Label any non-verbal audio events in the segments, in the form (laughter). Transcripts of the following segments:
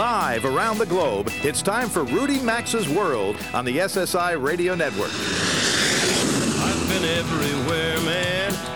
Live around the globe, it's time for Rudy Maxa's World on the SSI Radio Network.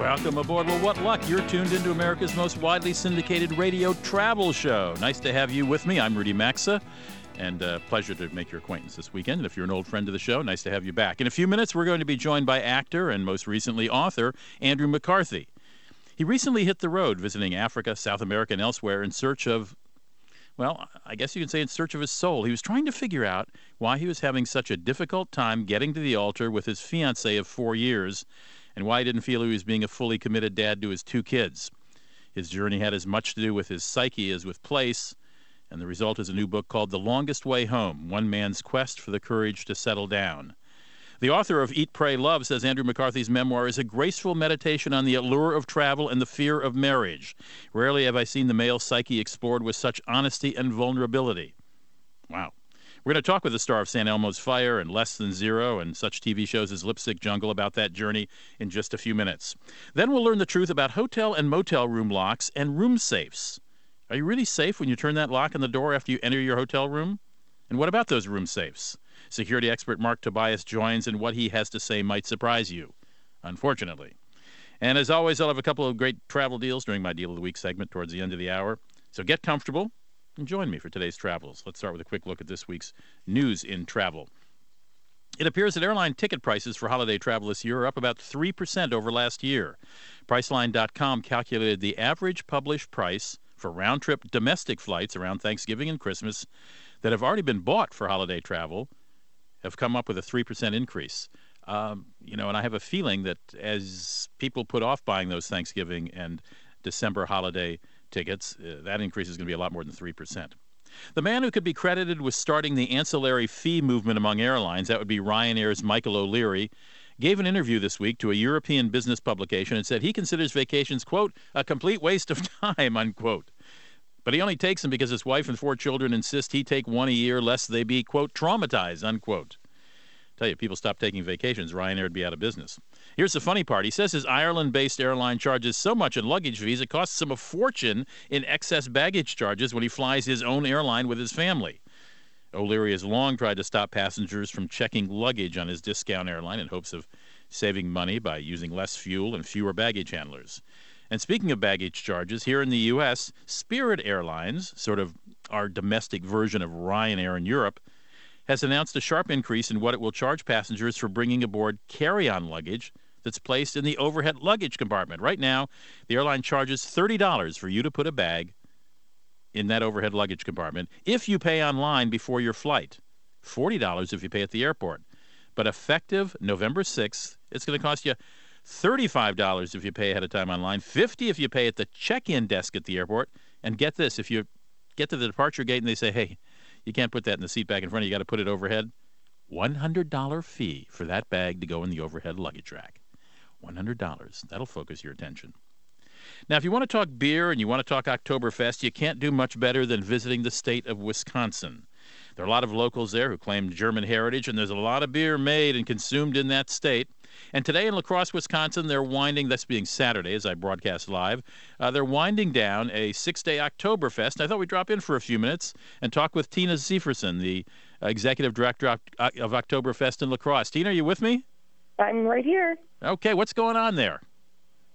Welcome aboard. Well, what luck. You're tuned into America's most widely syndicated radio travel show. Nice to have you with me. I'm Rudy Maxa, and uh, pleasure to make your acquaintance this weekend. And if you're an old friend of the show, nice to have you back. In a few minutes, we're going to be joined by actor and most recently author Andrew McCarthy. He recently hit the road visiting Africa, South America, and elsewhere in search of, well, I guess you could say in search of his soul. He was trying to figure out why he was having such a difficult time getting to the altar with his fiancee of four years and why he didn't feel he was being a fully committed dad to his two kids. His journey had as much to do with his psyche as with place, and the result is a new book called The Longest Way Home One Man's Quest for the Courage to Settle Down. The author of Eat, Pray, Love says Andrew McCarthy's memoir is a graceful meditation on the allure of travel and the fear of marriage. Rarely have I seen the male psyche explored with such honesty and vulnerability. Wow. We're going to talk with the star of St. Elmo's Fire and Less Than Zero and such TV shows as Lipstick Jungle about that journey in just a few minutes. Then we'll learn the truth about hotel and motel room locks and room safes. Are you really safe when you turn that lock on the door after you enter your hotel room? And what about those room safes? Security expert Marc Tobias joins, and what he has to say might surprise you, unfortunately. And as always, I'll have a couple of great travel deals during my Deal of the Week segment towards the end of the hour. So get comfortable and join me for today's travels. Let's start with a quick look at this week's news in travel. It appears that airline ticket prices for holiday travel this year are up about 3% over last year. Priceline.com calculated the average published price for round trip domestic flights around Thanksgiving and Christmas that have already been bought for holiday travel have come up with a 3% increase. Um, you know, and I have a feeling that as people put off buying those Thanksgiving and December holiday tickets, uh, that increase is going to be a lot more than 3%. The man who could be credited with starting the ancillary fee movement among airlines, that would be Ryanair's Michael O'Leary, gave an interview this week to a European business publication and said he considers vacations, quote, a complete waste of (laughs) time, unquote. But he only takes them because his wife and four children insist he take one a year lest they be, quote, traumatized, unquote. Tell you, people stop taking vacations, Ryanair would be out of business. Here's the funny part. He says his Ireland based airline charges so much in luggage fees, it costs him a fortune in excess baggage charges when he flies his own airline with his family. O'Leary has long tried to stop passengers from checking luggage on his discount airline in hopes of saving money by using less fuel and fewer baggage handlers. And speaking of baggage charges, here in the U.S., Spirit Airlines, sort of our domestic version of Ryanair in Europe, has announced a sharp increase in what it will charge passengers for bringing aboard carry on luggage that's placed in the overhead luggage compartment. Right now, the airline charges $30 for you to put a bag in that overhead luggage compartment if you pay online before your flight, $40 if you pay at the airport. But effective November 6th, it's going to cost you $35 if you pay ahead of time online, 50 if you pay at the check-in desk at the airport, and get this, if you get to the departure gate and they say, "Hey, you can't put that in the seat back in front of you, you got to put it overhead." $100 fee for that bag to go in the overhead luggage rack. $100. That'll focus your attention. Now, if you want to talk beer and you want to talk Oktoberfest, you can't do much better than visiting the state of Wisconsin. There are a lot of locals there who claim German heritage, and there's a lot of beer made and consumed in that state. And today in La Crosse, Wisconsin, they're winding, that's being Saturday as I broadcast live, uh, they're winding down a six day Oktoberfest. I thought we'd drop in for a few minutes and talk with Tina Severson, the executive director of, uh, of Oktoberfest in La Crosse. Tina, are you with me? I'm right here. Okay, what's going on there?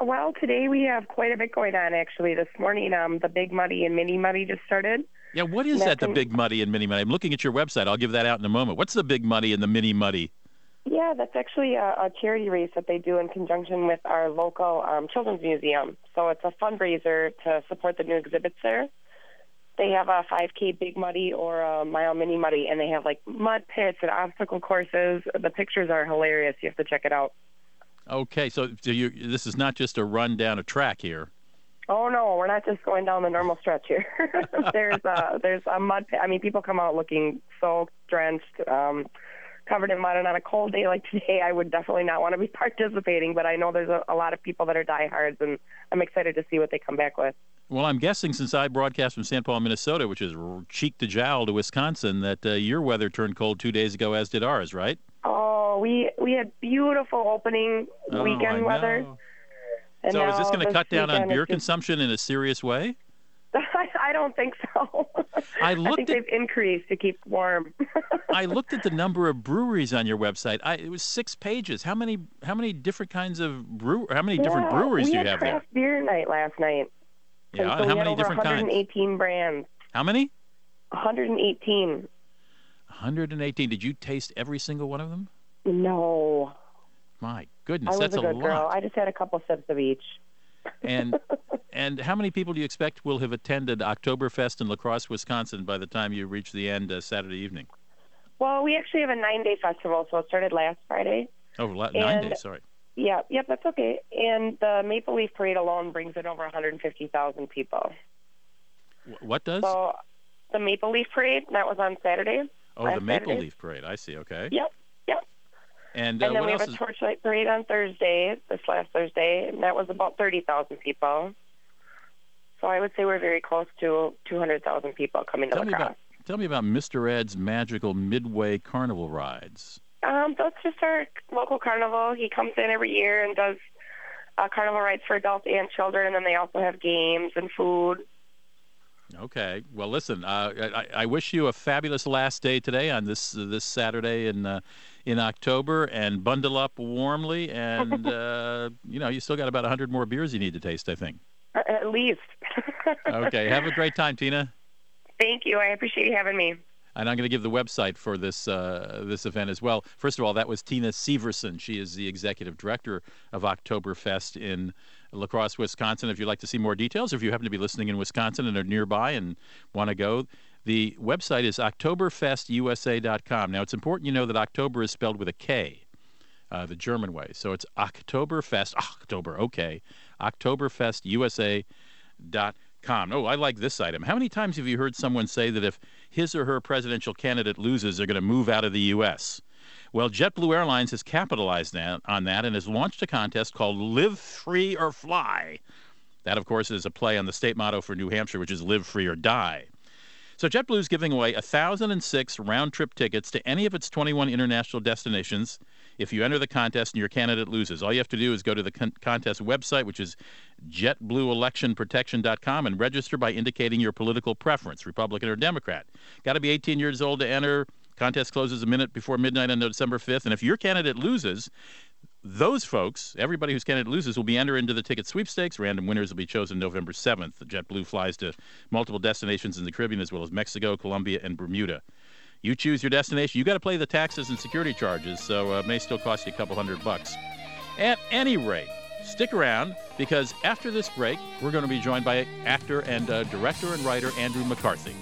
Well, today we have quite a bit going on actually. This morning, um, the Big Muddy and Mini Muddy just started. Yeah, what is that, the Big Muddy and Mini Muddy? I'm looking at your website. I'll give that out in a moment. What's the Big Muddy and the Mini Muddy? Yeah, that's actually a, a charity race that they do in conjunction with our local um, children's museum. So it's a fundraiser to support the new exhibits there. They have a 5K Big Muddy or a mile Mini Muddy, and they have like mud pits and obstacle courses. The pictures are hilarious. You have to check it out. Okay, so, so you, this is not just a run down a track here. Oh no, we're not just going down the normal stretch here. (laughs) there's a there's a mud pit. I mean, people come out looking soaked, drenched. Um, covered in mud. And on a cold day like today, I would definitely not want to be (laughs) participating. But I know there's a, a lot of people that are diehards, and I'm excited to see what they come back with. Well, I'm guessing since I broadcast from St. Paul, Minnesota, which is cheek to jowl to Wisconsin, that uh, your weather turned cold two days ago, as did ours, right? Oh, we we had beautiful opening oh, weekend weather. so is this going to cut down on beer consumption in a serious way? I, (laughs) I don't think so. I (laughs) looked I think at, they've increased to keep warm. I (laughs) looked at the number of breweries on your website. I, it was six pages. How many how many different kinds of brew? How many different yeah, breweries do you have there? We had beer night last night. Yeah, so how many different 118 kinds? brands. How many? 118. 118. Did you taste every single one of them? No. My goodness, I was that's a good lot. girl. I just had a couple sips of each. And and how many people do you expect will have attended Oktoberfest in La Crosse, Wisconsin, by the time you reach the end uh, Saturday evening? Well, we actually have a nine-day festival, so it started last Friday. Oh, la- nine And- days. Sorry. Yeah, yep, that's okay. And the Maple Leaf Parade alone brings in over 150,000 people. Wh- What does? So the Maple Leaf Parade that was on Saturday. oh, the Maple Saturday. Leaf Parade. I see. Okay. Yep. And, uh, and then we have a is? torchlight parade on Thursday, this last Thursday, and that was about 30,000 people. So I would say we're very close to 200,000 people coming to Tell me La about tell me about Mr. Ed's magical Midway Carnival rides. Um, that's just our local carnival. He comes in every year and does uh, carnival rides for adults and children, and then they also have games and food. Okay. Well, listen. Uh, I, I wish you a fabulous last day today on this uh, this Saturday in uh, in October, and bundle up warmly. And (laughs) uh, you know, you still got about hundred more beers you need to taste. I think. Uh, At least. (laughs) Okay. Have a great time, Tina. Thank you. I appreciate you having me. And I'm going to give the website for this uh, this event as well. First of all, that was Tina Severson. She is the executive director of Oktoberfest in La Crosse, Wisconsin. If you'd like to see more details, or if you happen to be listening in Wisconsin and are nearby and want to go, the website is oktoberfestusa.com. Now, it's important you know that October is spelled with a K, uh, the German way. So it's Oktoberfest, October, okay, oktoberfestusa.com. Oh, I like this item. How many times have you heard someone say that if his or her presidential candidate loses, they're going to move out of the U.S.? Well, JetBlue Airlines has capitalized that, on that and has launched a contest called Live Free or Fly. That, of course, is a play on the state motto for New Hampshire, which is Live Free or Die. So JetBlue is giving away 1,006 round-trip tickets to any of its 21 international destinations if you enter the contest and your candidate loses. All you have to do is go to the con- contest website, which is jetblueelectionprotection.com, and register by indicating your political preference, Republican or Democrat. Got to be 18 years old to enter. Contest closes a minute before midnight on December 5th. And if your candidate loses, those folks, everybody whose candidate loses, will be entered into the ticket sweepstakes. Random winners will be chosen November 7th. JetBlue flies to multiple destinations in the Caribbean as well as Mexico, Colombia, and Bermuda. You choose your destination. You got to pay the taxes and security charges, so uh, it may still cost you a couple hundred bucks. At any rate, stick around because after this break, we're going to be joined by actor and uh, director and writer Andrew McCarthy.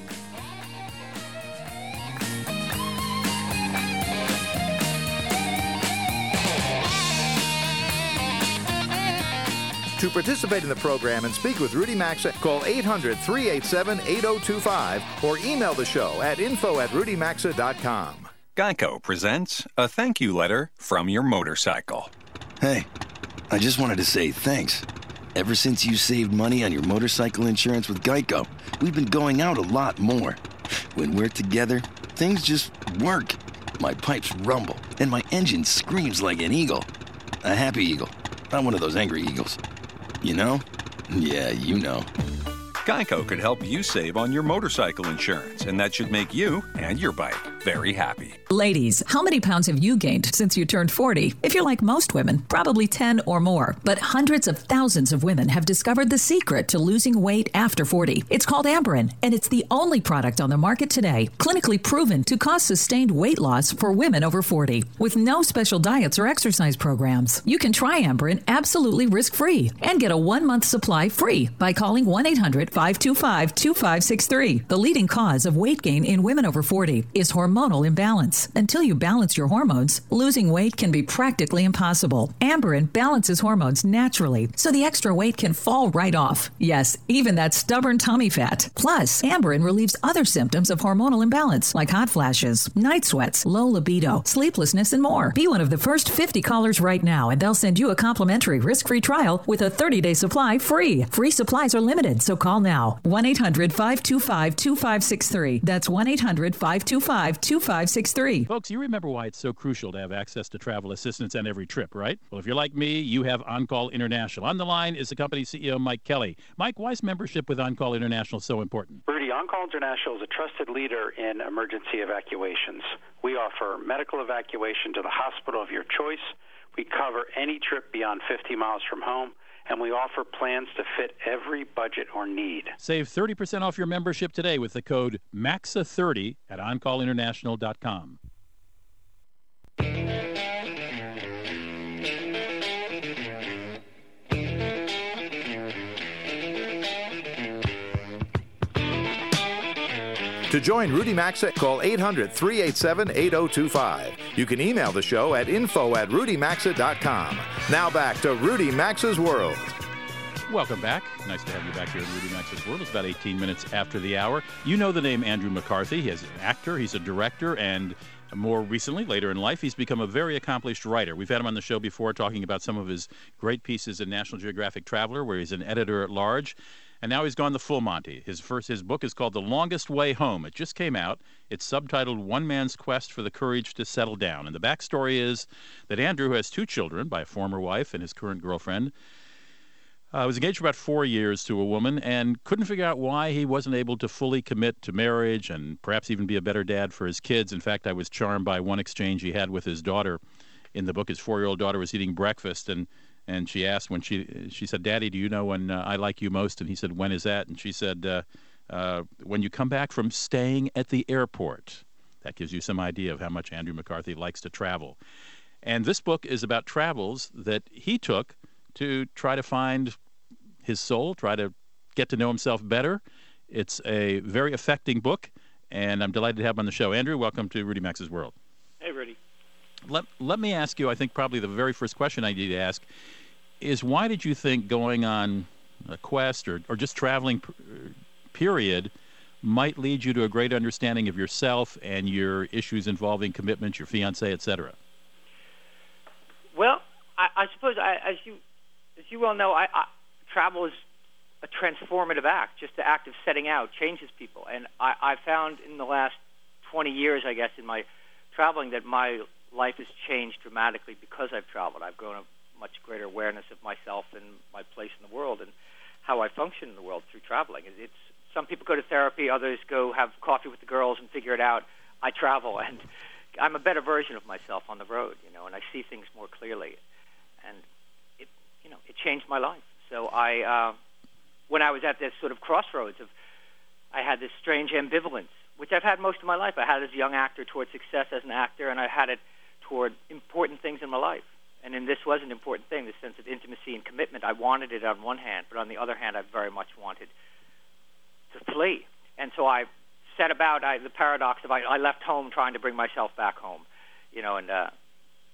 To participate in the program and speak with Rudy Maxa, call 800 387 8025 or email the show at info at rudymaxa.com. Geico presents a thank you letter from your motorcycle. Hey, I just wanted to say thanks. Ever since you saved money on your motorcycle insurance with Geico, we've been going out a lot more. When we're together, things just work. My pipes rumble, and my engine screams like an eagle. A happy eagle, not one of those angry eagles. You know? Yeah, you know. Geico could help you save on your motorcycle insurance, and that should make you and your bike very happy. Ladies, how many pounds have you gained since you turned 40? If you're like most women, probably 10 or more. But hundreds of thousands of women have discovered the secret to losing weight after 40. It's called Amberen, and it's the only product on the market today clinically proven to cause sustained weight loss for women over 40 with no special diets or exercise programs. You can try Amberen absolutely risk free and get a one month supply free by calling 1 800 525 2563. The leading cause of weight gain in women over 40 is hormonal imbalance. Until you balance your hormones, losing weight can be practically impossible. Amberen balances hormones naturally, so the extra weight can fall right off. Yes, even that stubborn tummy fat. Plus, Amberen relieves other symptoms of hormonal imbalance, like hot flashes, night sweats, low libido, sleeplessness, and more. Be one of the first 50 callers right now, and they'll send you a complimentary risk free trial with a 30 day supply free. Free supplies are limited, so call now 1 800 525 2563. That's 1 800 525 2563. Folks, you remember why it's so crucial to have access to travel assistance on every trip, right? Well, if you're like me, you have OnCall International. On the line is the company CEO, Mike Kelly. Mike, why is membership with OnCall International so important? Rudy, OnCall International is a trusted leader in emergency evacuations. We offer medical evacuation to the hospital of your choice. We cover any trip beyond 50 miles from home and we offer plans to fit every budget or need. Save 30% off your membership today with the code MAXA30 at OnCallInternational.com. To join Rudy Maxa, call 800 387 8025. You can email the show at info at rudymaxa.com. Now back to Rudy Maxa's World. Welcome back. Nice to have you back here in Rudy Maxa's World. It's about 18 minutes after the hour. You know the name Andrew McCarthy. He's an actor, he's a director, and more recently, later in life, he's become a very accomplished writer. We've had him on the show before talking about some of his great pieces in National Geographic Traveler, where he's an editor at large and now he's gone the full Monty. His first his book is called The Longest Way Home. It just came out. It's subtitled One Man's Quest for the Courage to Settle Down. And the backstory is that Andrew has two children by a former wife and his current girlfriend. Uh, was engaged for about four years to a woman and couldn't figure out why he wasn't able to fully commit to marriage and perhaps even be a better dad for his kids. In fact, I was charmed by one exchange he had with his daughter in the book. His four year old daughter was eating breakfast and and she asked when she she said, "Daddy, do you know when uh, I like you most?" And he said, "When is that?" And she said, uh, uh, "When you come back from staying at the airport." That gives you some idea of how much Andrew McCarthy likes to travel. And this book is about travels that he took to try to find his soul, try to get to know himself better. It's a very affecting book, and I'm delighted to have him on the show. Andrew, welcome to Rudy Maxa's World. Hey, Rudy. Let, let me ask you, I think probably the very first question I need to ask is why did you think going on a quest or, or just traveling, period, might lead you to a great understanding of yourself and your issues involving commitment, your fiance, etc.? Well, I, I suppose I, as you as you well know, I, I, travel is a transformative act. Just the act of setting out changes people, and I, I found in the last 20 years, I guess, in my traveling, that my life has changed dramatically because I've traveled. I've grown a much greater awareness of myself and my place in the world and how I function in the world through traveling. It's some people go to therapy, others go have coffee with the girls and figure it out. I travel (laughs) and I'm a better version of myself on the road, you know, and I see things more clearly. And it, you know, it changed my life. So I, uh, when I was at this sort of crossroads of, I had this strange ambivalence, which I've had most of my life. I had as a young actor towards success as an actor, and I had it toward important things in my life. And in this was an important thing, the sense of intimacy and commitment. I wanted it on one hand, but on the other hand, I very much wanted to flee. And so I set about I, the paradox of I, I left home trying to bring myself back home, you know, and uh,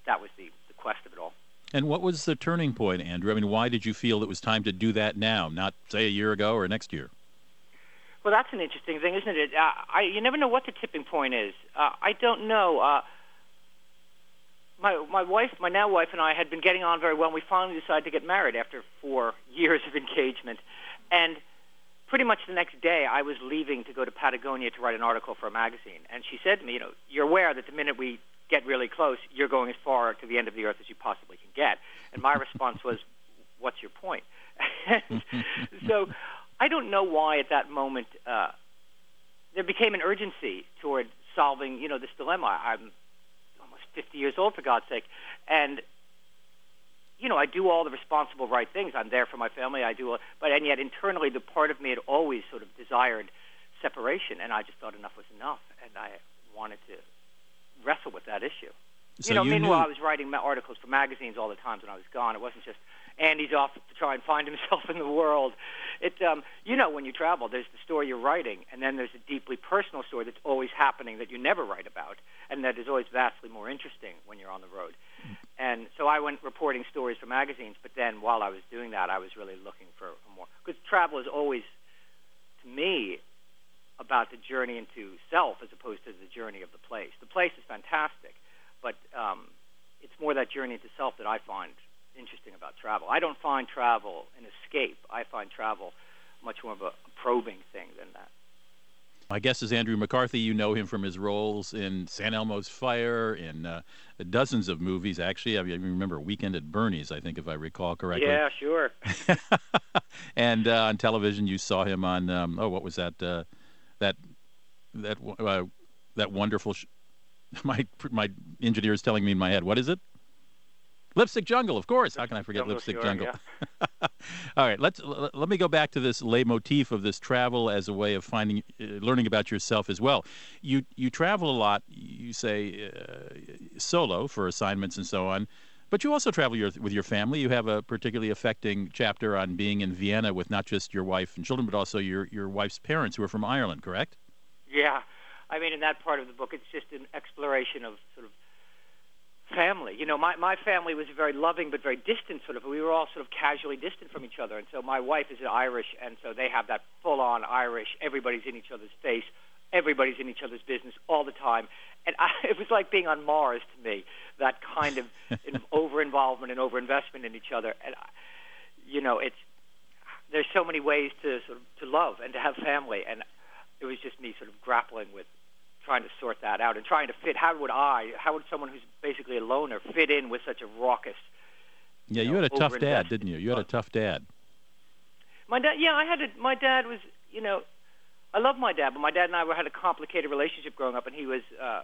that was the, the quest of it all. And what was the turning point, Andrew? I mean, why did you feel it was time to do that now, not say a year ago or next year? Well, that's an interesting thing, isn't it? Uh, I, you never know what the tipping point is. Uh, I don't know. Uh, my my wife, my now wife, and I had been getting on very well. and We finally decided to get married after four years of engagement, and pretty much the next day, I was leaving to go to Patagonia to write an article for a magazine. And she said to me, "You know, you're aware that the minute we get really close, you're going as far to the end of the earth as you possibly can get." And my response was, "What's your point?" (laughs) so, I don't know why at that moment uh, there became an urgency toward solving, you know, this dilemma. I'm 50 years old, for God's sake. And, you know, I do all the responsible right things. I'm there for my family. I do, all, but and yet internally, the part of me had always sort of desired separation, and I just thought enough was enough, and I wanted to wrestle with that issue. So you know, you meanwhile, knew- I was writing articles for magazines all the times when I was gone. It wasn't just Andy's off to try and find (laughs) himself in the world. It, um, you know, when you travel, there's the story you're writing, and then there's a deeply personal story that's always happening that you never write about, and that is always vastly more interesting when you're on the road. And so I went reporting stories for magazines, but then while I was doing that, I was really looking for more because travel is always, to me, about the journey into self as opposed to the journey of the place. The place is fantastic, but um, it's more that journey into self that I find interesting about travel. I don't find travel an escape. I find travel much more of a probing thing than that. My guest is Andrew McCarthy. You know him from his roles in St. Elmo's Fire, in uh, dozens of movies. Actually, I mean, remember Weekend at Bernie's, I think, if I recall correctly. Yeah, sure. (laughs) and uh, on television, you saw him on um, oh, what was that? Uh, that that uh, that wonderful. Sh- (laughs) my my engineer is telling me in my head. What is it? Lipstick Jungle, of course. How can I forget Jungle, Lipstick sure, Jungle? yeah. (laughs) All right, let's l- let me go back to this leitmotif of this travel as a way of finding, uh, learning about yourself as well. You you travel a lot. You say uh, solo for assignments and so on, but you also travel your, with your family. You have a particularly affecting chapter on being in Vienna with not just your wife and children, but also your your wife's parents who are from Ireland. Correct? Yeah, I mean, in that part of the book, it's just an exploration of sort of family. You know, my my family was very loving but very distant. Sort of, we were all sort of casually distant from each other. And so my wife is Irish, and so they have that full-on Irish. Everybody's in each other's face. Everybody's in each other's business all the time. And I, (laughs) it was like being on Mars to me. That kind of (laughs) over-involvement and over-investment in each other. And I, you know, it's there's so many ways to sort of to love and to have family. And it was just me sort of grappling with trying to sort that out and trying to fit. How would I? How would someone who's basically a loner fit in with such a raucous? Yeah, you, know, had a tough dad, didn't you? You had a tough dad. My dad, yeah, I had a. My dad was, you know, I love my dad, but my dad and I were, had a complicated relationship growing up, and he was uh,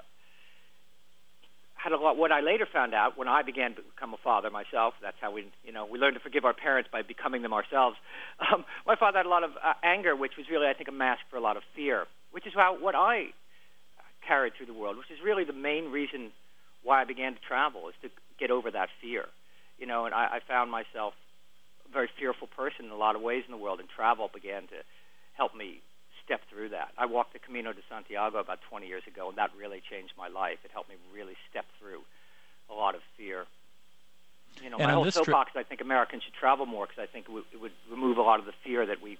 had a lot. What I later found out when I began to become a father myself, that's how we, you know, we learn to forgive our parents by becoming them ourselves. (laughs) Um, my father had a lot of uh, anger, which was really, I think, a mask for a lot of fear, which is how what I carried through the world, which is really the main reason why I began to travel, is to get over that fear. You know, and I, I found myself a very fearful person in a lot of ways in the world, and travel began to help me step through that. I walked the Camino de Santiago about 20 years ago, and that really changed my life. It helped me really step through a lot of fear. You know, And my whole this tri- soapbox, I think Americans should travel more because I think it would, it would remove a lot of the fear that we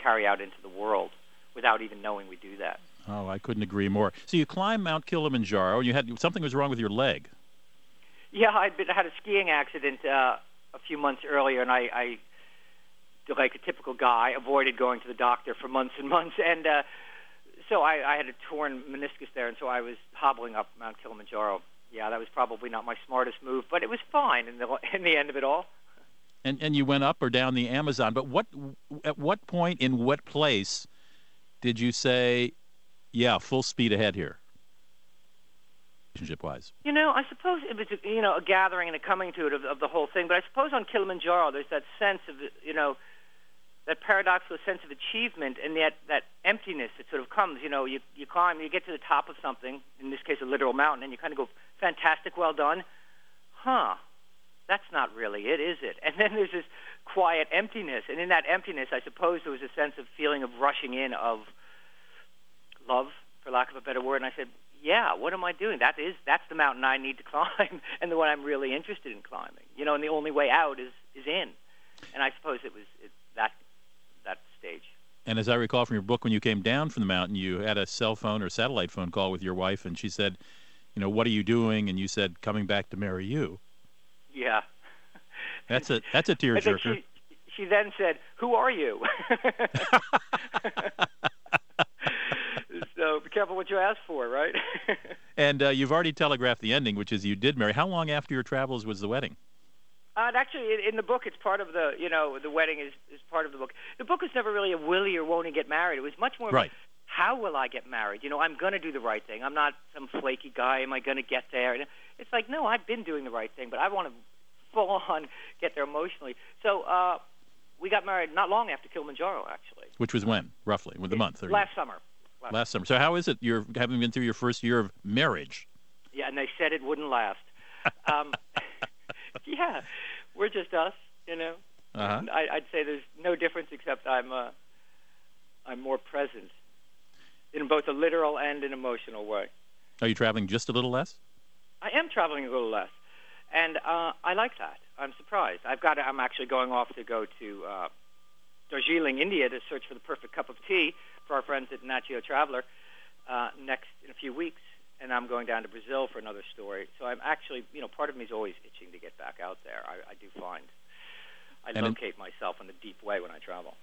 carry out into the world without even knowing we do that. Oh, I couldn't agree more. So you climbed Mount Kilimanjaro, and you had something was wrong with your leg. Yeah, I'd been, had a skiing accident uh, a few months earlier, and I, I, like a typical guy, avoided going to the doctor for months and months, and uh, so I, I had a torn meniscus there, and so I was hobbling up Mount Kilimanjaro. Yeah, that was probably not my smartest move, but it was fine in the in the end of it all. And and you went up or down the Amazon. But what at what point in what place did you say, yeah, full speed ahead here? Relationship wise. You know, I suppose it was you know a gathering and a coming to it of, of the whole thing. But I suppose on Kilimanjaro, there's that sense of you know that paradoxical sense of achievement and yet that emptiness that sort of comes. You know, you you climb, you get to the top of something, in this case a literal mountain, and you kind of go, fantastic, well done. Huh? That's not really it, is it? And then there's this quiet emptiness, and in that emptiness, I suppose there was a sense of feeling of rushing in of love, for lack of a better word. And I said, yeah, what am I doing? That is that's the mountain I need to (laughs) climb, and the one I'm really interested in climbing. You know, and the only way out is is in. And I suppose it was it, that that stage. And as I recall from your book, when you came down from the mountain, you had a cell phone or satellite phone call with your wife, and she said, "You know, what are you doing?" And you said, "Coming back to marry you." Yeah. (laughs) That's a that's a tearjerker. she, she then said, "Who are you?" (laughs) so be careful what you ask for, right? (laughs) And uh, you've already telegraphed the ending, which is you did marry. How long after your travels was the wedding? Uh, and actually, in, the book, it's part of the, you know, the wedding is, is part of the book. The book was never really a will he or won't he get married. It was much more Right. how will I get married? You know, I'm going to do the right thing. I'm not some flaky guy. Am I going to get there? And it's like, no, I've been doing the right thing, but I want to full on (laughs) get there emotionally. So uh, we got married not long after Kilimanjaro, actually. Which was when, roughly, with the month? or- Last summer. Last summer. So how is it? You're having been through your first year of marriage. Yeah, and they said it wouldn't last. (laughs) um, (laughs) yeah, we're just us, you know. Uh-huh. I, I'd say there's no difference except I'm uh, I'm more present in both a literal and an emotional way. Are you traveling just a little less? I am traveling a little less, and uh, I like that. I'm surprised. I've got. I'm actually going off to go to uh, Darjeeling, India, to search for the perfect cup of tea for our friends at Nat Geo Traveler uh, next in a few weeks, and I'm going down to Brazil for another story. So I'm actually, you know, part of me is always itching to get back out there. I, I do find I And in- locate myself in a deep way when I travel.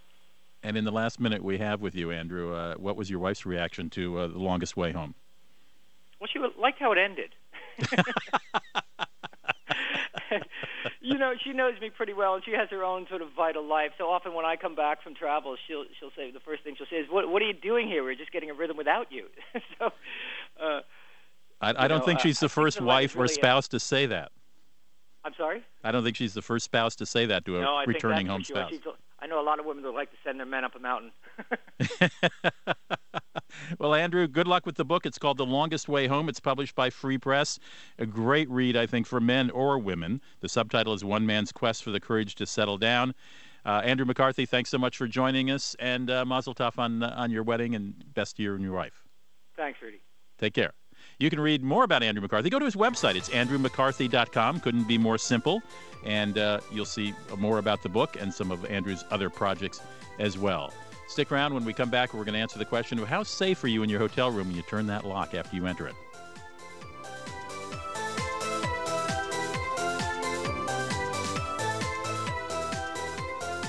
And in the last minute we have with you, Andrew, uh, what was your wife's reaction to uh, the longest way home? Well, she liked how it ended. (laughs) (laughs) (laughs) you know, she knows me pretty well, and she has her own sort of vital life. So often, when I come back from travel, she'll she'll say the first thing she'll say is, "What what are you doing here? We're just getting a rhythm without you." (laughs) so, uh, I, I don't know, think she's the first the wife or really is- spouse to say that. I'm sorry. I don't think she's the first spouse to say that to a no, returning home spouse. She's- I know a lot of women that like to send their men up a mountain. (laughs) well, Andrew, good luck with the book. It's called The Longest Way Home. It's published by Free Press. A great read, I think, for men or women. The subtitle is One Man's Quest for the Courage to Settle Down. Uh, Andrew McCarthy, thanks so much for joining us, and uh, Mazel Tov on, on your wedding, and best you and your wife. Thanks, Rudy. Take care. You can read more about Andrew McCarthy. Go to his website. It's andrewmccarthy.com. Couldn't be more simple. And uh, you'll see more about the book and some of Andrew's other projects as well. Stick around when we come back. We're going to answer the question of how safe are you in your hotel room when you turn that lock after you enter it.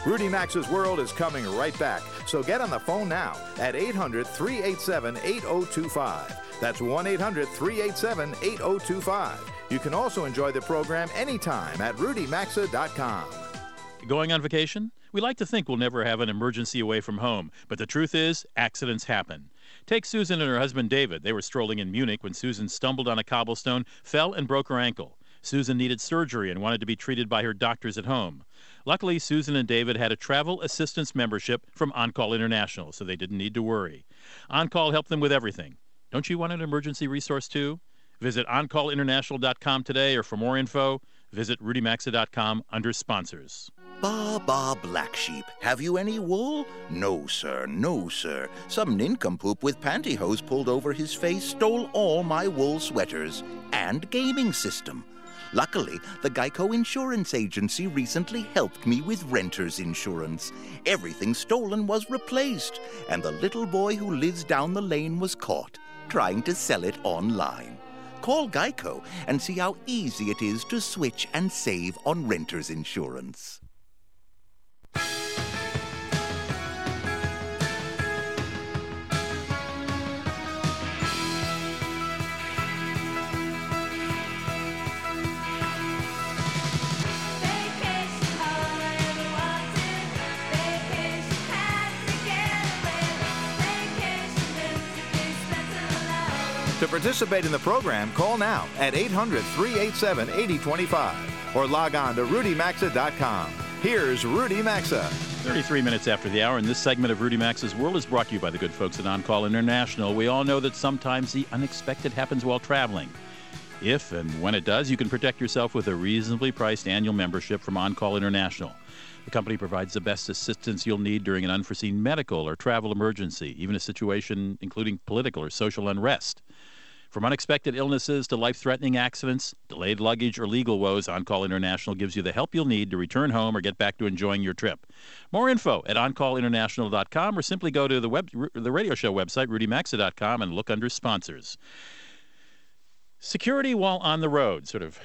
Rudy Maxa's World is coming right back, so get on the phone now at 800 387 8025. That's 1 800 387 8025. You can also enjoy the program anytime at rudymaxa.com. Going on vacation? We like to think we'll never have an emergency away from home, but the truth is, accidents happen. Take Susan and her husband David. They were strolling in Munich when Susan stumbled on a cobblestone, fell, and broke her ankle. Susan needed surgery and wanted to be treated by her doctors at home. Luckily, Susan and David had a travel assistance membership from OnCall International, so they didn't need to worry. OnCall helped them with everything. Don't you want an emergency resource too? Visit OnCallInternational.com today, or for more info, visit RudyMaxa.com under sponsors. Ba ba black sheep. Have you any wool? No, sir, no, sir. Some nincompoop with pantyhose pulled over his face stole all my wool sweaters and gaming system. Luckily, the Geico Insurance Agency recently helped me with renter's insurance. Everything stolen was replaced, and the little boy who lives down the lane was caught trying to sell it online. Call Geico and see how easy it is to switch and save on renter's insurance. To participate in the program, call now at 800 387 8025 or log on to rudymaxa.com. Here's Rudy Maxa. 33 minutes after the hour, and this segment of Rudy Maxa's World is brought to you by the good folks at On Call International. We all know that sometimes the unexpected happens while traveling. If and when it does, you can protect yourself with a reasonably priced annual membership from On Call International. The company provides the best assistance you'll need during an unforeseen medical or travel emergency, even a situation including political or social unrest. From unexpected illnesses to life threatening accidents, delayed luggage, or legal woes, On Call International gives you the help you'll need to return home or get back to enjoying your trip. More info at OnCallInternational.com or simply go to the, web, the radio show website, RudyMaxa.com, and look under sponsors. Security while on the road sort of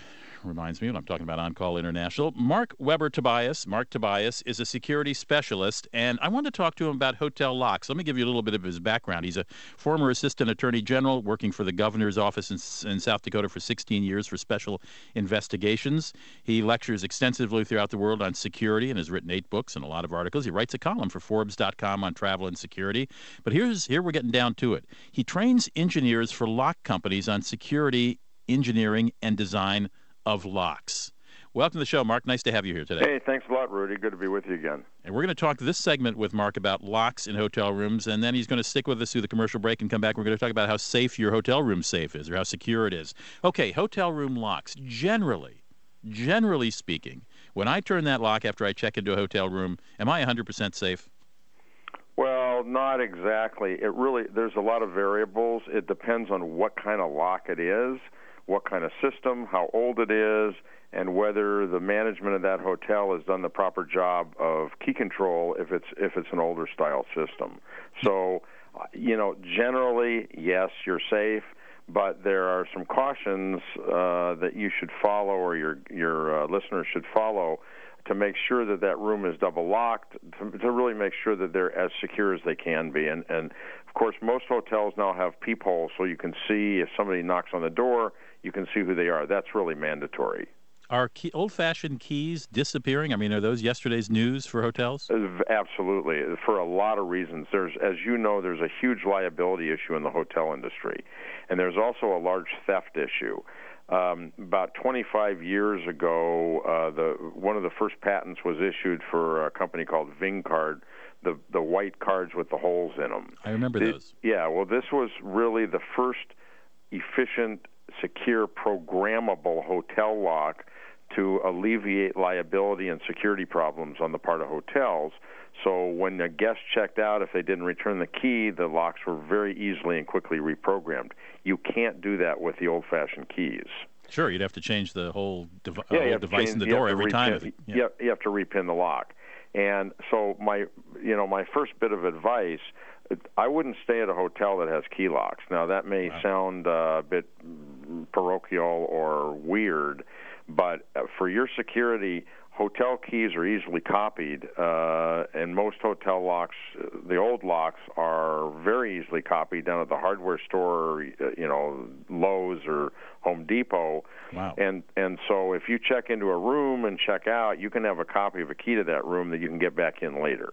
reminds me when I'm talking about On Call International. Marc Weber Tobias, Marc Tobias, is a security specialist, and I want to talk to him about hotel locks. Let me give you a little bit of his background. He's a former assistant attorney general working for the governor's office in, in South Dakota for 16 years for special investigations. He lectures extensively throughout the world on security and has written eight books and a lot of articles. He writes a column for Forbes.com on travel and security. But here's here we're getting down to it. He trains engineers for lock companies on security, engineering, and design of locks. Welcome to the show, Mark. Nice to have you here today. Hey, thanks a lot, Rudy. Good to be with you again. And we're going to talk this segment with Mark about locks in hotel rooms, and then he's going to stick with us through the commercial break and come back. We're going to talk about how safe your hotel room safe is or how secure it is. Okay, hotel room locks. Generally, generally speaking, when I turn that lock after I check into a hotel room, am I 100% safe? Well, not exactly. It really there's a lot of variables. It depends on what kind of lock it is, what kind of system, how old it is, and whether the management of that hotel has done the proper job of key control if it's if it's an older style system. So, you know, generally, yes, you're safe, but there are some cautions uh, that you should follow or your your uh, listeners should follow to make sure that that room is double locked, to, to really make sure that they're as secure as they can be. And, and of course, most hotels now have peepholes, so you can see if somebody knocks on the door, you can see who they are. That's really mandatory. Are key, old-fashioned keys disappearing? I mean, are those yesterday's news for hotels? Absolutely, for a lot of reasons. There's, as you know, there's a huge liability issue in the hotel industry, and there's also a large theft issue. Um, about 25 years ago, uh, the one of the first patents was issued for a company called VingCard, the the white cards with the holes in them. I remember It- those. Yeah, well, this was really the first efficient, secure, programmable hotel lock to alleviate liability and security problems on the part of hotels. So when a guest checked out, if they didn't return the key, the locks were very easily and quickly reprogrammed. You can't do that with the old-fashioned keys. Sure, you'd have to change the whole, dev- Yeah, whole device in the door every time. repin- if it- you, have, you have to repin the lock. And so my, you know, my first bit of advice, I wouldn't stay at a hotel that has key locks. Now that may sound uh, a bit parochial or weird, but uh, for your security, hotel keys are easily copied, uh, and most hotel locks, the old locks, are very easily copied down at the hardware store, uh, you know, Lowe's or Home Depot. Wow. And and so if you check into a room and check out, you can have a copy of a key to that room that you can get back in later.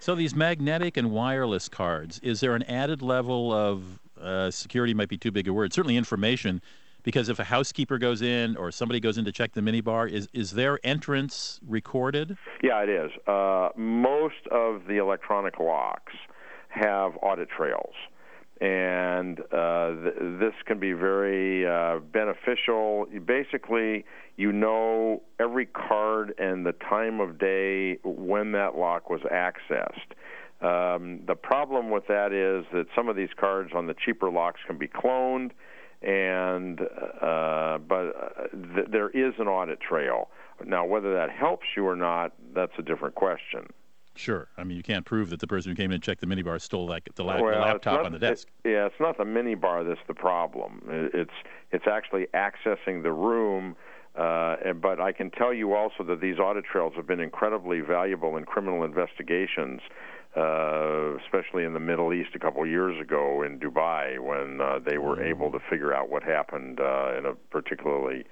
So these magnetic and wireless cards, is there an added level of uh, security? Might be too big a word. Certainly information, because if a housekeeper goes in or somebody goes in to check the minibar, is is their entrance recorded? Yeah, it is. Uh, most of the electronic locks have audit trails, and uh, th- this can be very uh, beneficial. Basically, you know every card and the time of day when that lock was accessed. Um, the problem with that is that some of these cards on the cheaper locks can be cloned, and uh, but uh, th- there is an audit trail. Now, whether that helps you or not, that's a different question. Sure. I mean, you can't prove that the person who came in and checked the minibar stole like the, la- Well, it's laptop not- on the desk. it- yeah, it's not the minibar that's the problem. It's it's actually accessing the room. Uh, and, but I can tell you also that these audit trails have been incredibly valuable in criminal investigations, uh, especially in the Middle East a couple of years ago in Dubai when uh, they were able to figure out what happened uh, in a particularly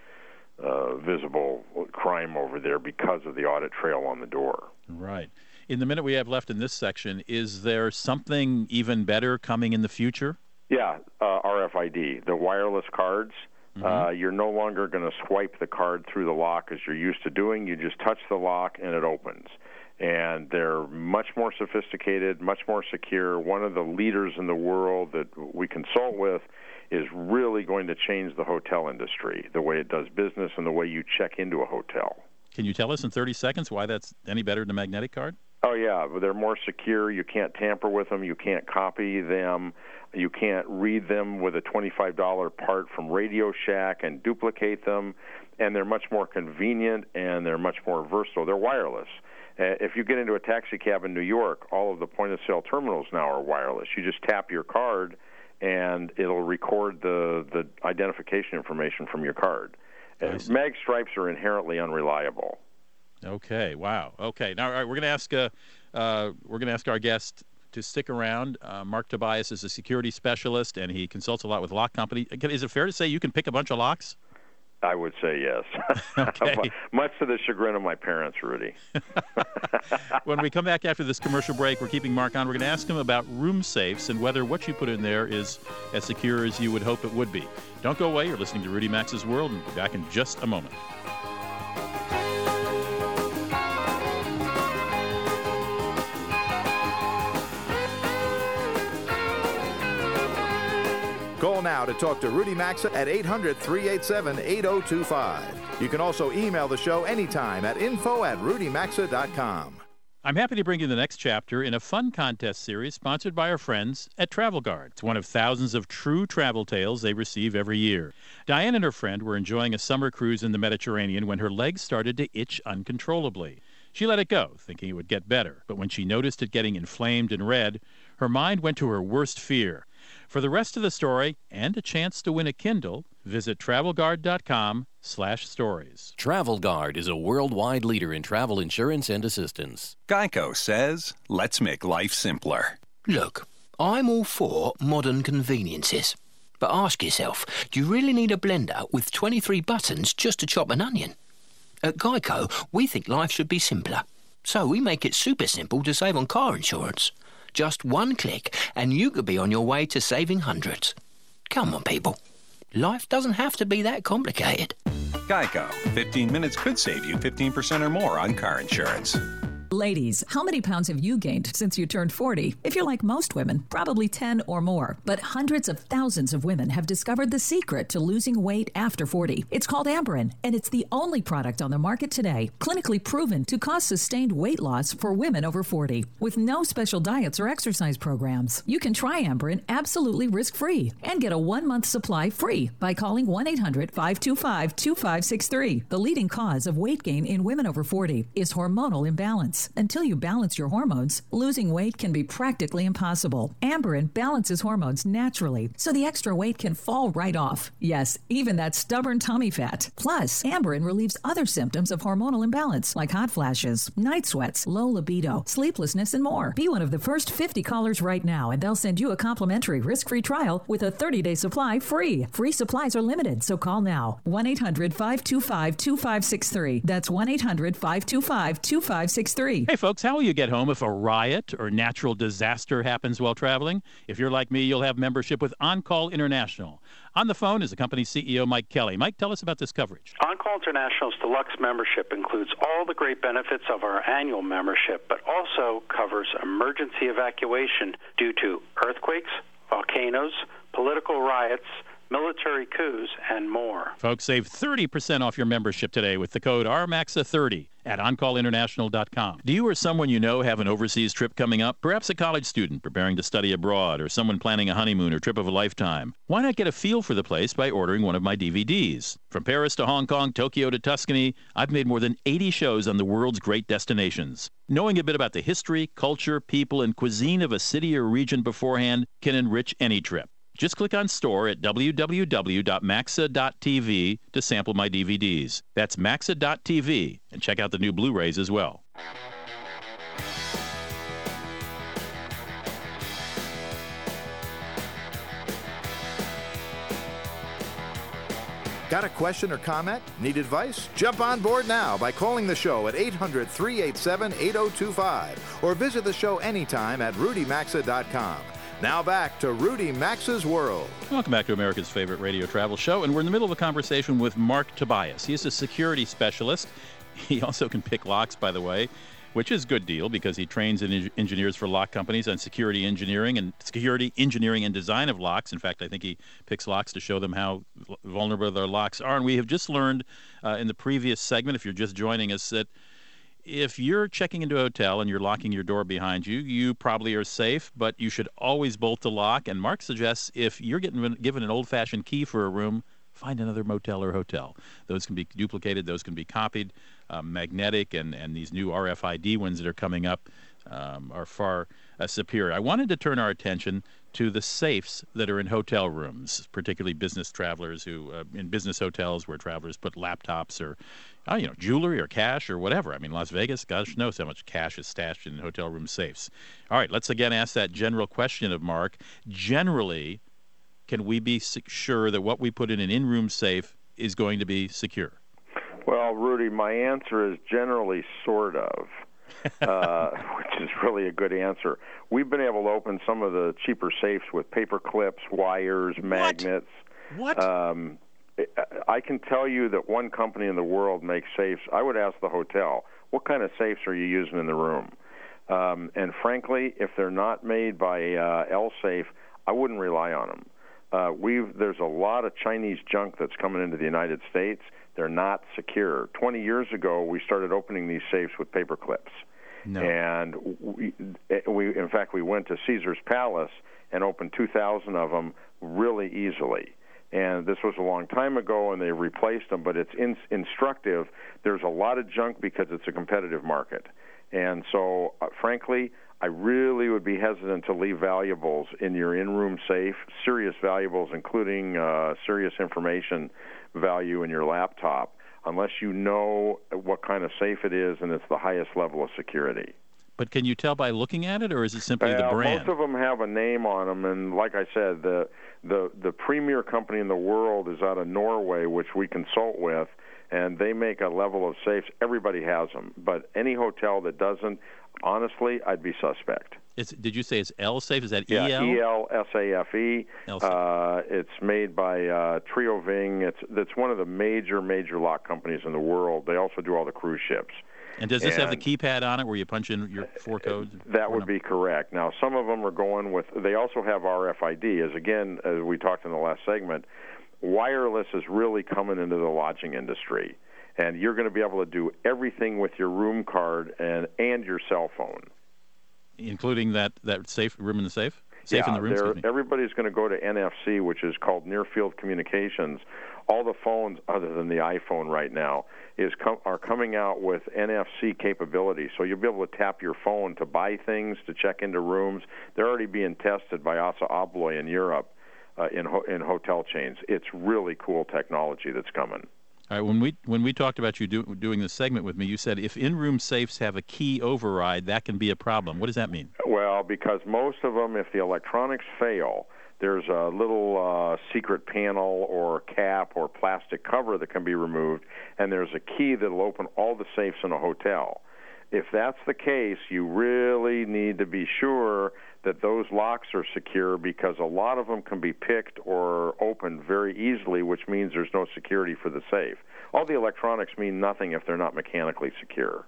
uh, visible crime over there because of the audit trail on the door. Right. In the minute we have left in this section, is there something even better coming in the future? Yeah, uh, RFID, the wireless cards. Uh, you're no longer going to swipe the card through the lock as you're used to doing. You just touch the lock and it opens. And they're much more sophisticated, much more secure. One of the leaders in the world that we consult with is really going to change the hotel industry, the way it does business and the way you check into a hotel. Can you tell us in 30 seconds why that's any better than a magnetic card? Oh yeah, they're more secure. You can't tamper with them. You can't copy them. You can't read them with a twenty-five dollar part from Radio Shack and duplicate them. And they're much more convenient and they're much more versatile. They're wireless. Uh, if you get into a taxi cab in New York, all of the point of sale terminals now are wireless. You just tap your card and it'll record the the identification information from your card. Uh, mag stripes are inherently unreliable. Okay. Wow. Okay. Now, all right, we're going to ask uh, uh, we're going to ask our guest to stick around. Uh, Marc Tobias is a security specialist, and he consults a lot with lock company. Is it fair to say you can pick a bunch of locks? I would say yes. (laughs) Okay. (laughs) Much to the chagrin of my parents, Rudy. (laughs) when we come back after this commercial break, we're keeping Mark on. We're going to ask him about room safes and whether what you put in there is as secure as you would hope it would be. Don't go away. You're listening to Rudy Maxa's World, and we'll be back in just a moment. To talk to Rudy Maxa at 800 387 8025. You can also email the show anytime at info at rudymaxa.com. I'm happy to bring you the next chapter in a fun contest series sponsored by our friends at Travel Guard. It's one of thousands of true travel tales they receive every year. Diane and her friend were enjoying a summer cruise in the Mediterranean when her legs started to itch uncontrollably. She let it go, thinking it would get better, but when she noticed it getting inflamed and red, her mind went to her worst fear. For the rest of the story and a chance to win a Kindle, visit travelguard.com slash stories. Travel Guard is a worldwide leader in travel insurance and assistance. Geico says, let's make life simpler. Look, I'm all for modern conveniences. But ask yourself, do you really need a blender with 23 buttons just to chop an onion? At Geico, we think life should be simpler. So we make it super simple to save on car insurance. Just one click, and you could be on your way to saving hundreds. Come on, people. Life doesn't have to be that complicated. Geico. 15 minutes could save you 15% or more on car insurance. Ladies, how many pounds have you gained since you turned 40? If you're like most women, probably 10 or more. But hundreds of thousands of women have discovered the secret to losing weight after 40. It's called Amberen, and it's the only product on the market today clinically proven to cause sustained weight loss for women over 40 with no special diets or exercise programs. You can try Amberen absolutely risk free and get a one month supply free by calling 1 800 525 2563. The leading cause of weight gain in women over 40 is hormonal imbalance. Until you balance your hormones, losing weight can be practically impossible. Amberen balances hormones naturally, so the extra weight can fall right off. Yes, even that stubborn tummy fat. Plus, Amberen relieves other symptoms of hormonal imbalance like hot flashes, night sweats, low libido, sleeplessness, and more. Be one of the first 50 callers right now, and they'll send you a complimentary risk-free trial with a 30-day supply free. Free supplies are limited, so call now. 1-800-525-2563. That's 1-800-525-2563. Hey, folks, how will you get home if a riot or natural disaster happens while traveling? If you're like me, you'll have membership with On Call International. On the phone is the company's CEO, Mike Kelly. Mike, tell us about this coverage. On Call International's deluxe membership includes all the great benefits of our annual membership, but also covers emergency evacuation due to earthquakes, volcanoes, political riots, military coups, and more. Folks, save 30% off your membership today with the code RMAXA30 at OnCallInternational.com. Do you or someone you know have an overseas trip coming up? Perhaps a college student preparing to study abroad or someone planning a honeymoon or trip of a lifetime. Why not get a feel for the place by ordering one of my DVDs? From Paris to Hong Kong, Tokyo to Tuscany, I've made more than 80 shows on the world's great destinations. Knowing a bit about the history, culture, people, and cuisine of a city or region beforehand can enrich any trip. Just click on store at www.maxa.tv to sample my DVDs. That's maxa.tv and check out the new Blu-rays as well. Got a question or comment? Need advice? Jump on board now by calling the show at 800 387 8025 or visit the show anytime at rudymaxa.com. Now back to Rudy Maxa's World. Welcome back to America's favorite radio travel show. And we're in the middle of a conversation with Marc Tobias. He is a security specialist. (laughs) He also can pick locks, by the way, which is a good deal because he trains engineers for lock companies on security engineering and security engineering and design of locks. In fact, I think he picks locks to show them how vulnerable their locks are. And we have just learned uh, in the previous segment, if you're just joining us, that if you're checking into a hotel and you're locking your door behind you, you probably are safe, but you should always bolt the lock. And Marc suggests if you're getting given an old fashioned key for a room, find another motel or hotel. Those can be duplicated, those can be copied. Um, magnetic and, and these new RFID ones that are coming up um, are far uh, superior. I wanted to turn our attention to the safes that are in hotel rooms, particularly business travelers who, uh, in business hotels where travelers put laptops or, uh, you know, jewelry or cash or whatever. I mean, Las Vegas, gosh knows how much cash is stashed in hotel room safes. All right, let's again ask that general question of Marc. Generally, can we be sure that what we put in an in room safe is going to be secure? Well, Rudy, my answer is generally sort of. (laughs) uh, which is really a good answer. We've been able to open some of the cheaper safes with paper clips, wires, magnets. What? Um, I can tell you that one company in the world makes safes. I would ask the hotel, what kind of safes are you using in the room? Um, and frankly, if they're not made by uh, Elsafe, I wouldn't rely on them. Uh, we've there's a lot of Chinese junk that's coming into the United States. They're not secure. 20 years ago, we started opening these safes with paper clips. No. And we, we, in fact, we went to Caesars Palace and opened 2,000 of them really easily. And this was a long time ago, and they replaced them. But it's in, instructive. There's a lot of junk because it's a competitive market, and so, uh, frankly, I really would be hesitant to leave valuables in your in-room safe, serious valuables, including uh, serious information value in your laptop, unless you know what kind of safe it is and it's the highest level of security. But can you tell by looking at it, or is it simply well, the uh, brand? Most of them have a name on them, and like I said, the the the premier company in the world is out of Norway, which we consult with, and they make a level of safes. Everybody has them, but any hotel that doesn't, honestly, I'd be suspect. It's, did you say it's Elsafe? Is that yeah, EL? E L S A F E. Uh, it's made by uh, TrioVing. It's it's one of the major major lock companies in the world. They also do all the cruise ships. And does this have the keypad on it where you punch in your four codes? That would be correct. Now, some of them are going with. They also have RFID. As again, as we talked in the last segment, wireless is really coming into the lodging industry, and you're going to be able to do everything with your room card and and your cell phone. including that, that safe room in the safe? Safe yeah, in the room? they're- excuse me. everybody's going to go to NFC, which is called Near Field Communications. All the phones, other than the iPhone right now, is com- are coming out with NFC capability. So you'll be able to tap your phone to buy things, to check into rooms. They're already being tested by Assa Abloy in Europe uh, in ho- in hotel chains. It's really cool technology that's coming. All right, when we when we talked about you do, doing this segment with me, you said if in-room safes have a key override, that can be a problem. What does that mean? Well, because most of them, if the electronics fail, there's a little uh, secret panel or cap or plastic cover that can be removed, and there's a key that'll open all the safes in a hotel. If that's the case, you really need to be sure that those locks are secure because a lot of them can be picked or opened very easily, which means there's no security for the safe. All the electronics mean nothing if they're not mechanically secure.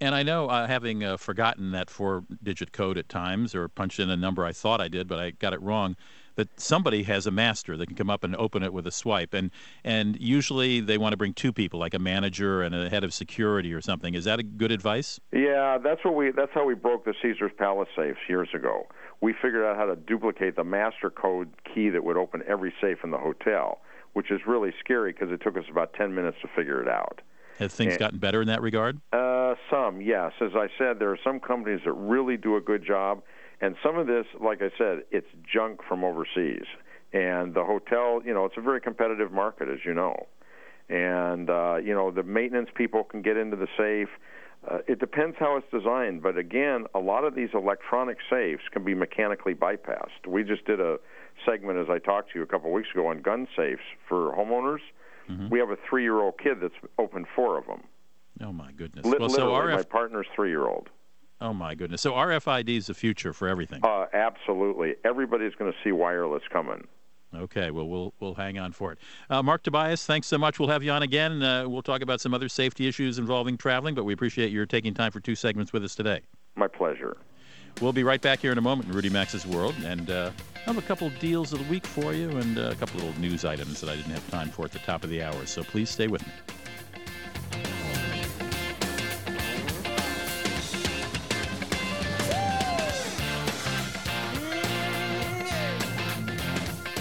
And I know, uh, having uh, forgotten that four-digit code at times, or punched in a number I thought I did, but I got it wrong, that somebody has a master that can come up and open it with a swipe, and and usually they want to bring two people, like a manager and a head of security or something. Is that a good advice? Yeah, that's what we. That's how we broke the Caesars Palace safes years ago. We figured out how to duplicate the master code key that would open every safe in the hotel, which is really scary because it took us about ten minutes to figure it out. Have things And- gotten better in that regard? Uh, some, yes. As I said, there are some companies that really do a good job, and some of this, like I said, it's junk from overseas. And the hotel, you know, it's a very competitive market, as you know. And uh, you know, the maintenance people can get into the safe. Uh, it depends how it's designed, but again, a lot of these electronic safes can be mechanically bypassed. We just did a segment, as I talked to you a couple of weeks ago, on gun safes for homeowners. We have a three-year-old kid that's opened four of them. Oh my goodness! Li- well, so RF, my partner's three-year-old. Oh my goodness! So RFID is the future for everything. Uh, absolutely, everybody's going to see wireless coming. Okay, well, we'll we'll hang on for it. Uh, Marc Tobias, thanks so much. We'll have you on again. Uh, we'll talk about some other safety issues involving traveling, but we appreciate your taking time for two segments with us today. My pleasure. We'll be right back here in a moment in Rudy Maxa's World, and uh, I have a couple deals of the week for you and uh, a couple little news items that I didn't have time for at the top of the hour. So please stay with me.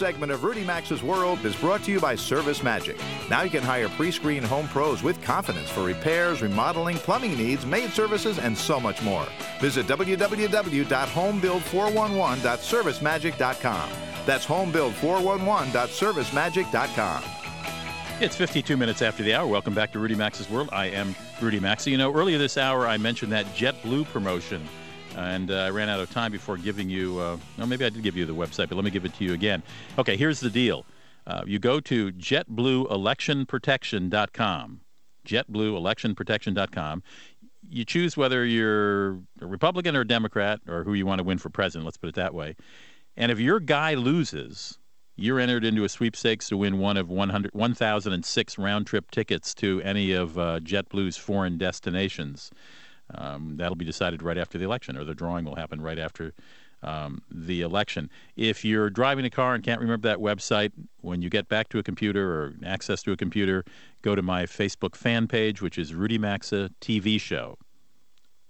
Segment of Rudy Maxa's World is brought to you by ServiceMagic. Now you can hire pre-screened home pros with confidence for repairs, remodeling, plumbing needs, maid services, and so much more. Visit www.homebuild411.servicemagic.com. That's homebuild411.servicemagic.com. It's 52 minutes after the hour. Welcome back to Rudy Maxa's World. I am Rudy Maxa. You know, earlier this hour I mentioned that JetBlue promotion, and uh, I ran out of time before giving you. Uh, no, maybe I did give you the website, but let me give it to you again. Okay, here's the deal. Uh, you go to JetBlueElectionProtection.com. JetBlueElectionProtection.com. You choose whether you're a Republican or a Democrat or who you want to win for president, let's put it that way. And if your guy loses, you're entered into a sweepstakes to win one of 100, 1,006 round trip tickets to any of uh, JetBlue's foreign destinations. Um, that'll be decided right after the election, or the drawing will happen right after um, the election. If you're driving a car and can't remember that website, when you get back to a computer or access to a computer, go to my Facebook fan page, which is Rudy Maxa TV Show.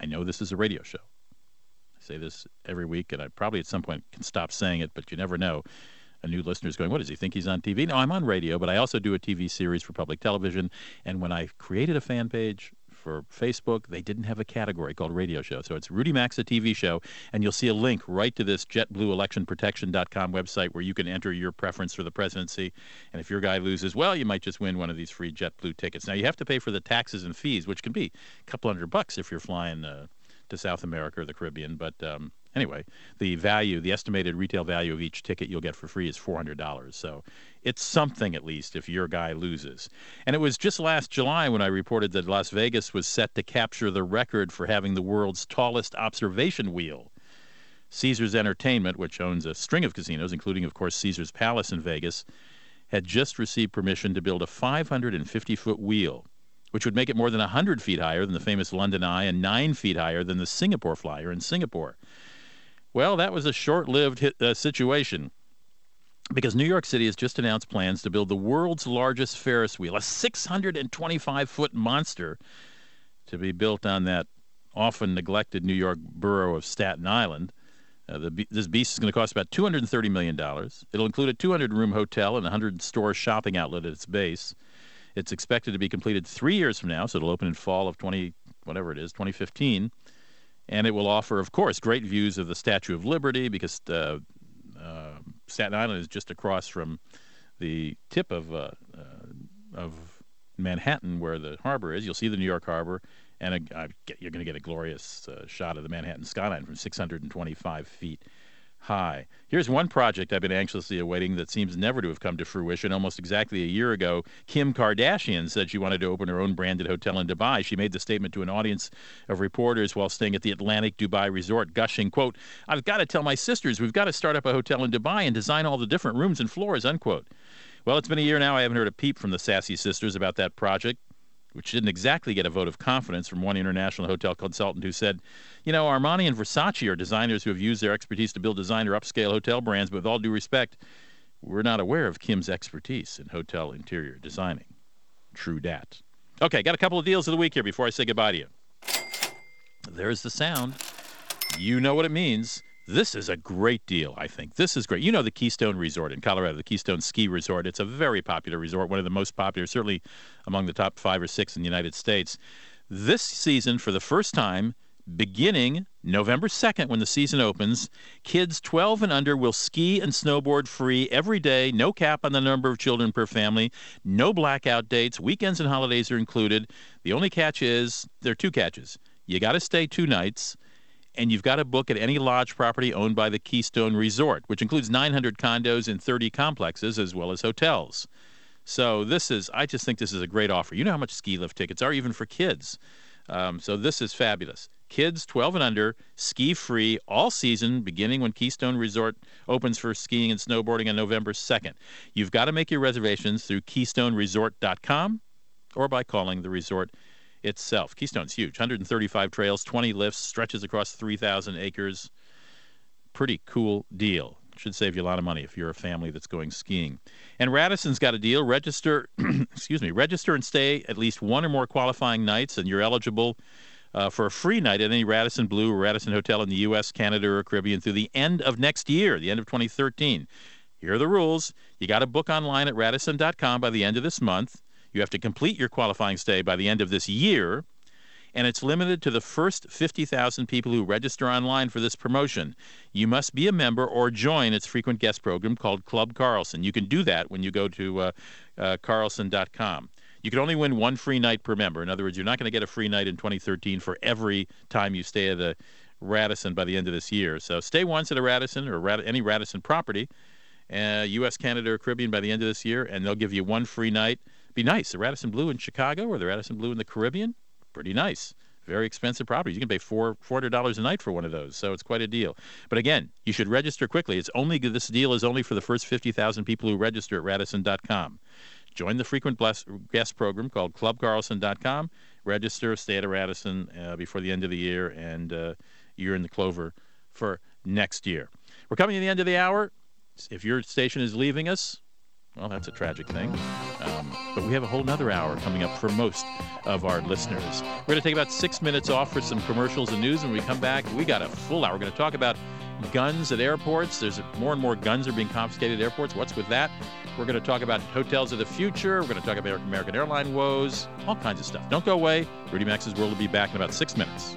I know this is a radio show. I say this every week, and I probably at some point can stop saying it, but you never know a new listener is going, What does he think he's on TV? No, I'm on radio, but I also do a TV series for public television. And when I created a fan page for Facebook, they didn't have a category called radio show. So it's Rudy Maxa TV show, and you'll see a link right to this JetBlueElectionProtection.com website where you can enter your preference for the presidency. And if your guy loses, well, you might just win one of these free JetBlue tickets. Now you have to pay for the taxes and fees, which can be a couple hundred bucks if you're flying uh, to South America or the Caribbean, but um, anyway, the value, the estimated retail value of each ticket you'll get for free is $400. So it's something at least if your guy loses. And it was just last July when I reported that Las Vegas was set to capture the record for having the world's tallest observation wheel. Caesars Entertainment, which owns a string of casinos, including, of course, Caesars Palace in Vegas, had just received permission to build a 550 foot wheel, which would make it more than 100 feet higher than the famous London Eye and 9 feet higher than the Singapore Flyer in Singapore. Well, that was a short lived uh, situation because New York City has just announced plans to build the world's largest Ferris wheel, a 625 foot monster to be built on that often neglected New York borough of Staten Island. Uh, the, this beast is going to cost about $230 million. It'll include a 200 room hotel and a 100 store shopping outlet at its base. It's expected to be completed three years from now, so it'll open in fall of 20, whatever it is, 2015 and it will offer, of course, great views of the Statue of Liberty because uh, uh, Staten Island is just across from the tip of uh, uh of Manhattan, where the harbor is. You'll see the New York Harbor, and a, you're going to get a glorious uh, shot of the Manhattan skyline from 625 feet high. Here's one project I've been anxiously awaiting that seems never to have come to fruition. Almost exactly a year ago, Kim Kardashian said she wanted to open her own branded hotel in Dubai. She made the statement to an audience of reporters while staying at the Atlantis Dubai Resort, gushing, quote, I've got to tell my sisters we've got to start up a hotel in Dubai and design all the different rooms and floors, unquote. Well, it's been a year now. I haven't heard a peep from the sassy sisters about that project which didn't exactly get a vote of confidence from one international hotel consultant who said, you know, Armani and Versace are designers who have used their expertise to build designer upscale hotel brands, but with all due respect, we're not aware of Kim's expertise in hotel interior designing. True dat. Okay, got a couple of deals of the week here before I say goodbye to you. There's the sound. You know what it means. This is a great deal, I think. This is great. You know the Keystone Resort in Colorado, the Keystone Ski Resort. It's a very popular resort, one of the most popular, certainly among the top five or six in the United States. This season, for the first time, beginning November 2nd, when the season opens, kids 12 and under will ski and snowboard free every day, no cap on the number of children per family, no blackout dates, weekends and holidays are included. The only catch is there are two catches. You got to stay two nights and you've got to book at any lodge property owned by the Keystone Resort, which includes 900 condos and 30 complexes as well as hotels. So this is, I just think this is a great offer. You know how much ski lift tickets are even for kids. Um, so this is fabulous. Kids 12 and under, ski free all season, beginning when Keystone Resort opens for skiing and snowboarding on November 2nd. You've got to make your reservations through KeystoneResort.com or by calling the resort itself. Keystone's huge 135 trails, 20 lifts, stretches across 3,000 acres. Pretty cool deal. Should save you a lot of money if you're a family that's going skiing. And Radisson's got a deal. Register, (clears throat) excuse me, register and stay at least one or more qualifying nights, and you're eligible uh, for a free night at any Radisson Blu or Radisson Hotel in the U.S., Canada, or Caribbean through the end of next year, the end of 2013. Here are the rules. You got to book online at radisson.com by the end of this month. You have to complete your qualifying stay by the end of this year, and it's limited to the first 50,000 people who register online for this promotion. You must be a member or join its frequent guest program called Club Carlson. You can do that when you go to uh, uh, carlson.com. You can only win one free night per member. In other words, you're not going to get a free night in 2013 for every time you stay at a Radisson by the end of this year. So stay once at a Radisson or Rad- any Radisson property, uh, U.S., Canada, or Caribbean by the end of this year, and they'll give you one free night be nice. The Radisson Blu in Chicago or the Radisson Blu in the Caribbean, pretty nice. Very expensive properties. You can pay four four hundred dollars a night for one of those, so it's quite a deal. But again, you should register quickly. It's only this deal is only for the first fifty thousand people who register at Radisson.com. Join the frequent guest program called ClubCarlson.com. Register, stay at a Radisson uh, before the end of the year, and uh, you're in the clover for next year. We're coming to the end of the hour. If your station is leaving us, well, that's a tragic thing. Um, but we have a whole nother hour coming up for most of our listeners. We're going to take about six minutes off for some commercials and news. When we come back, we got a full hour. We're going to talk about guns at airports. There's more and more guns are being confiscated at airports. What's with that? We're going to talk about hotels of the future. We're going to talk about American airline woes, all kinds of stuff. Don't go away. Rudy Maxa's World will be back in about six minutes.